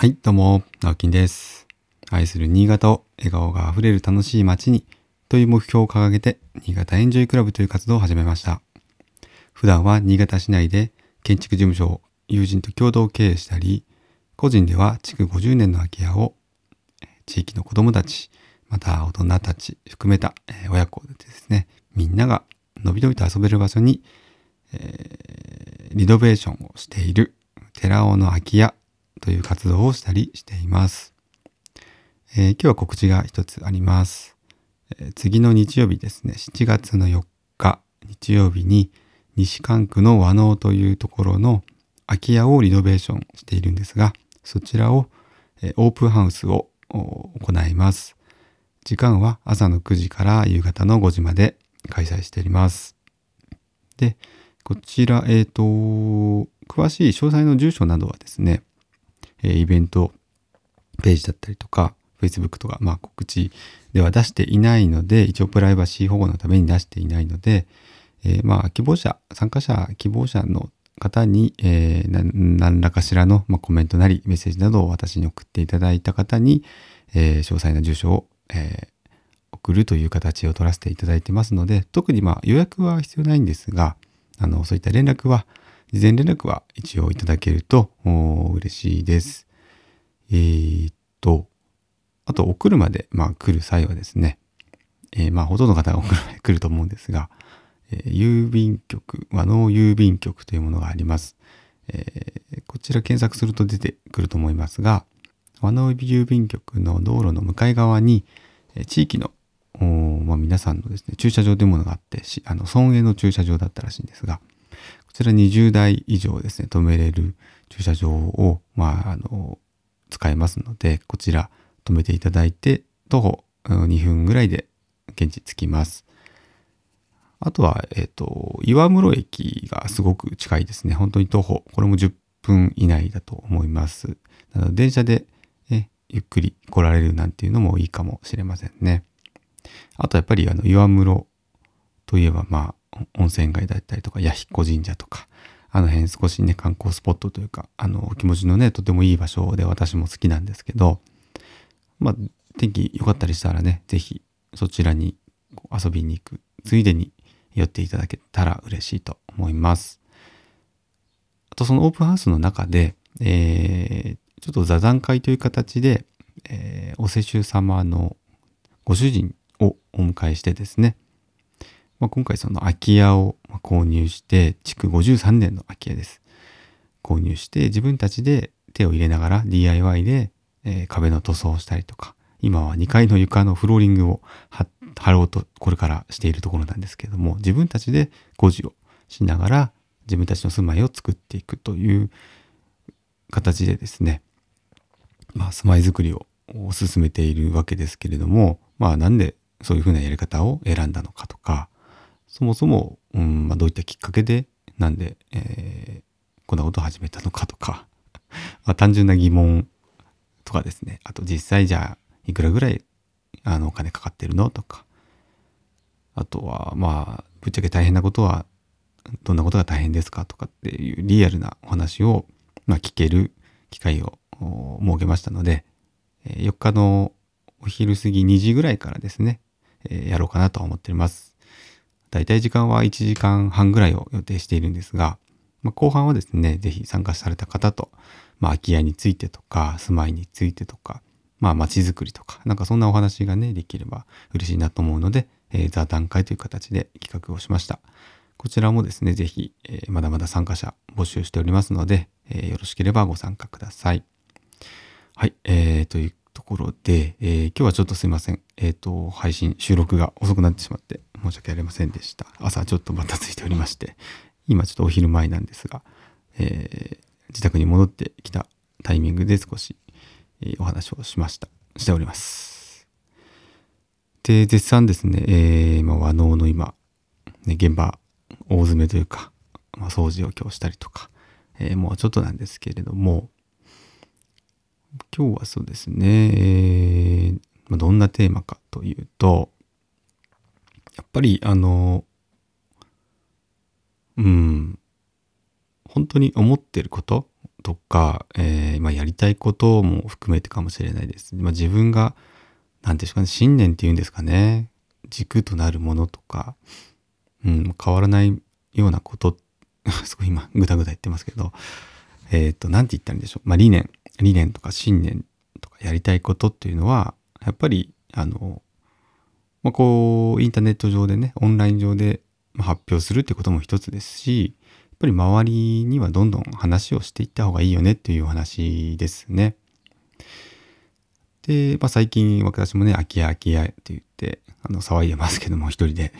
はい、どうも、直樹です。愛する新潟を笑顔があふれる楽しい街にという目標を掲げて、新潟エンジョイクラブという活動を始めました。普段は新潟市内で建築事務所を友人と共同経営したり、個人では築50年の空き家を地域の子供たち、また大人たち含めた親子でですね、みんながのびのびと遊べる場所に、えーリノベーションをしている寺尾の空き家という活動をしたりしています。えー今日は告知が一つあります、えー次の日曜日ですね、7月の4日日曜日に西関区の和能というところの空き家をリノベーションしているんですが、そちらを、えーオープンハウスを行います。時間は朝の9時から夕方の5時まで開催しております。で、こちら、えっ、と、詳しい詳細の住所などはですね、えイベントページだったりとか、Facebook とか、まあ告知では出していないので、一応プライバシー保護のために出していないので、えーまあ希望者、参加者、希望者の方に、えー何何らかしらの、まあ、コメントなりメッセージなどを私に送っていただいた方に、えー詳細な住所を、えー送るという形を取らせていただいてますので、特にまあ予約は必要ないんですが、あの、そういった連絡は、事前連絡は一応いただけると嬉しいです。えーっと、あと、お車で、まあ、来る際はですね、えーまあ、ほとんどの方がお車で来ると思うんですが、えー郵便局、和能郵便局というものがあります。えーこちら検索すると出てくると思いますが、和能郵便局の道路の向かい側に、え地域の、まあ、皆さんのですね、駐車場というものがあって、あの、村営の駐車場だったらしいんですが、こちら20台以上ですね、止めれる駐車場を、まあ、あの、使えますので、こちら止めていただいて、徒歩2分ぐらいで現地着きます。あとは、えっ、と、岩室駅がすごく近いですね。本当に徒歩、これも10分以内だと思います。なので、電車で、ね、ゆっくり来られるなんていうのもいいかもしれませんね。あとやっぱりあの岩室といえばまあ温泉街だったりとか弥彦神社とかあの辺少しね観光スポットというかあの気持ちのねとてもいい場所で私も好きなんですけどまあ天気良かったりしたらね是非そちらに遊びに行くついでに寄っていただけたら嬉しいと思います。あとそのオープンハウスの中で、えーちょっと座談会という形で、えーお世襲様のご主人をお迎えしてですね、まあ、今回その空き家を購入して、築53年の空き家です。購入して自分たちで手を入れながら DIY で、えー壁の塗装をしたりとか、今は2階の床のフローリングを貼ろうとこれからしているところなんですけれども、自分たちで工事をしながら自分たちの住まいを作っていくという形でですね、まあ、住まいづくりを進めているわけですけれども、まあ、なんでそういうふうなやり方を選んだのかとか、そもそも、うんまあ、どういったきっかけで、なんで、えーこんなことを始めたのかとか、まあ、単純な疑問とかですね、あと実際じゃあ、いくらぐらい、あの、お金かかってるのとか、あとは、まあ、ぶっちゃけ大変なことは、どんなことが大変ですかとかっていうリアルなお話を、まあ、聞ける機会を設けましたので、えー4日のお昼過ぎ2時ぐらいからですね、えーやろうかなと思っております。だいたい時間は1時間半ぐらいを予定しているんですが、まあ、後半はですね、ぜひ参加された方と、まあ、空き家についてとか、住まいについてとか、まあ、街づくりとか、なんかそんなお話がね、できれば嬉しいなと思うので、えー座談会という形で企画をしました。こちらもですね、ぜひ、えーまだまだ参加者募集しておりますので、えーよろしければご参加ください。はい、えー、というところで、えー今日はちょっとすいません。えっ、と、配信、収録が遅くなってしまって申し訳ありませんでした。朝ちょっとバタついておりまして、今ちょっとお昼前なんですが、えー自宅に戻ってきたタイミングで少し、えーお話をしました。しております。で、絶賛ですね、えー、まあ、和能の今、ね、現場、大詰めというか、まあ、掃除を今日したりとか、えーもうちょっとなんですけれども、今日はそうですね、えー、どんなテーマかというと、やっぱりあの、うん、本当に思ってることとか、えーまあ、やりたいことも含めてかもしれないです。まあ、自分が、何でしょうかね、信念っていうんですかね、軸となるものとか、うん、変わらないようなこと、すごい今、ぐだぐだ言ってますけど、えっ、ー、と、なんて言ったらいいんでしょう。まあ、理念、理念とか信念とかやりたいことっていうのは、やっぱり、あの、まあ、こう、インターネット上でね、オンライン上で発表するってことも一つですし、やっぱり周りにはどんどん話をしていった方がいいよねっていうお話ですね。で、まあ、最近私もね、空き家空き家って言って、あの、騒いでますけども、一人で。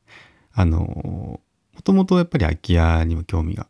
あの、もともとやっぱり空き家にも興味が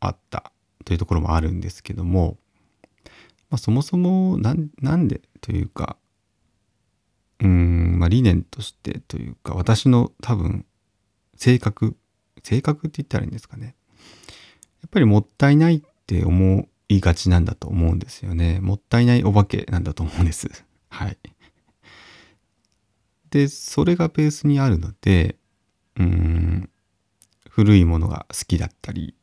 あったというところもあるんですけども、まあ、そもそもなんでというか、うん、まあ、理念としてというか、私の多分、性格、性格って言ったらいいんですかね。やっぱりもったいないって思いがちなんだと思うんですよね。もったいないお化けなんだと思うんです。はい。で、それがベースにあるので、うん、古いものが好きだったり、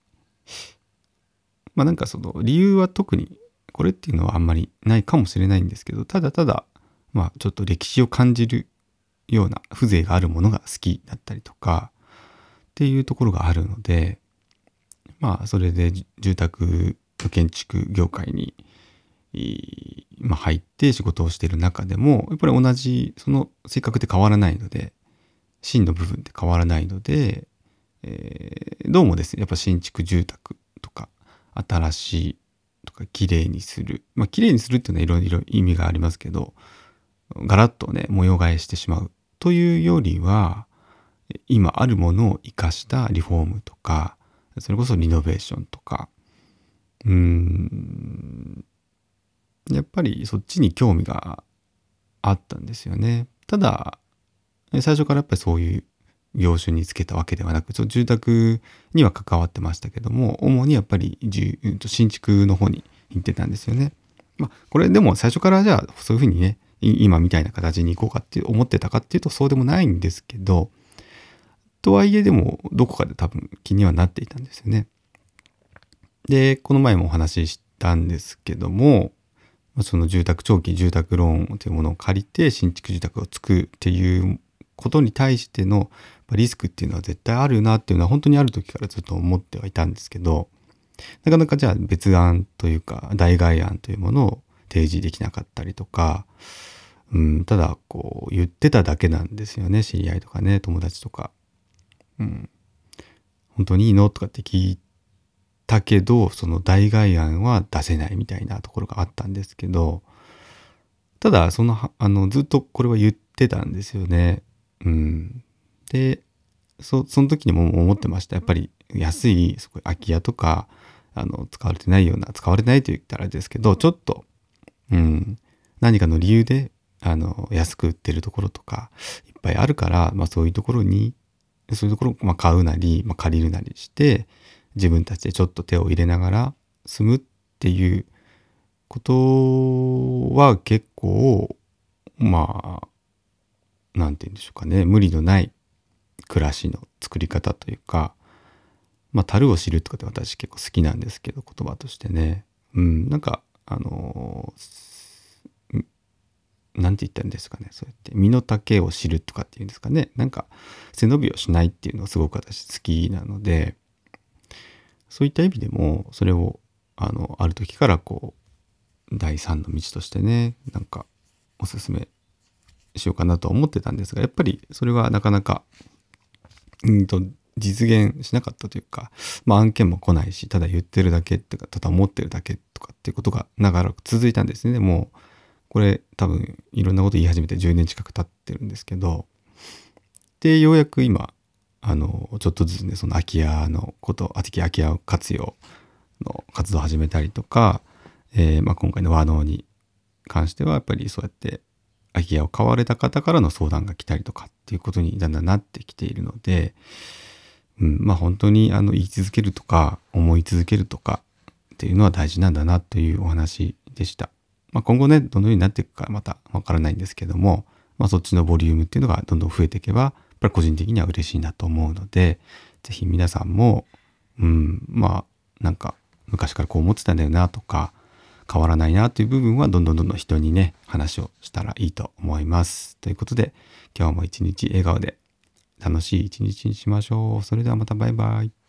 まあなんかその理由は特にこれっていうのはあんまりないかもしれないんですけど、ただただ、まあちょっと歴史を感じるような風情があるものが好きだったりとか、っていうところがあるので、まあそれで住宅建築業界に、ま、入って仕事をしてる中でも、やっぱり同じ、その性格って変わらないので、芯の部分って変わらないので、えー、どうもですね、やっぱ新築住宅とか、新しいか綺麗にする。まあ綺麗にするっていうのはいろいろ意味がありますけど、ガラッとね、模様替えしてしまうというよりは、今あるものを活かしたリフォームとか、それこそリノベーションとか、うん、やっぱりそっちに興味があったんですよね。ただ、最初からやっぱりそういう業種につけたわけではなく、そ住宅には関わってましたけども、主にやっぱり新築の方に行ってたんですよね。まあ、これでも最初からじゃあそういうふうにね、今みたいな形に行こうかって思ってたかっていうとそうでもないんですけど、とはいえでもどこかで多分気にはなっていたんですよね。で、この前もお話ししたんですけども、その住宅長期住宅ローンというものを借りて新築住宅を作るっていうことに対してのリスクっていうのは絶対あるなっていうのは本当にある時からずっと思ってはいたんですけどなかなかじゃあ別案というか代替案というものを提示できなかったりとか、うん、ただこう言ってただけなんですよね知り合いとかね友達とか。うん、本当にいいのとかって聞いたけどその代替案は出せないみたいなところがあったんですけどただそのあのずっとこれは言ってたんですよね。うん、でそその時にも思ってました。やっぱり安いすごい空き家とかあの使われてないような使われてないと言ったらあれですけどちょっと、うん、何かの理由であの安く売ってるところとかいっぱいあるから、まあ、そういうところにそういうところをまあ買うなり、まあ、借りるなりして自分たちでちょっと手を入れながら住むっていうことは結構まあ何て言うんでしょうかね。無理のない暮らしの作り方というかまあ樽を知るとかって私結構好きなんですけど言葉としてね。うんなんかあの何て言ったんですかねそうやって。身の丈を知るとかっていうんですかね。なんか背伸びをしないっていうのがすごく私好きなのでそういった意味でもそれをあのある時からこう第三の道としてねなんかおすすめしようかなと思ってたんですがやっぱりそれはなかなかうんと実現しなかったというか、まあ、案件も来ないしただ言ってるだけっていうかただ思ってるだけとかっていうことが長らく続いたんですね。もうこれ多分いろんなこと言い始めて10年近く経ってるんですけどでようやく今あのちょっとずつねその空き家のこと空き家活用の活動を始めたりとか、えー、まあ、今回の和能に関してはやっぱりそうやって空き家を買われた方からの相談が来たりとかっていうことにだんだんなってきているので、うん、まあ本当にあの言い続けるとか思い続けるとかっていうのは大事なんだなというお話でした。まあ、今後ねどのようになっていくかまたわからないんですけども、まあ、そっちのボリュームっていうのがどんどん増えていけばやっぱり個人的には嬉しいなと思うので是非皆さんもうんまあなんか昔からこう思ってたんだよなとか、変わらないなという部分はどんどんどんどん人にね、話をしたらいいと思います。ということで、今日も一日笑顔で楽しい一日にしましょう。それではまたバイバイ。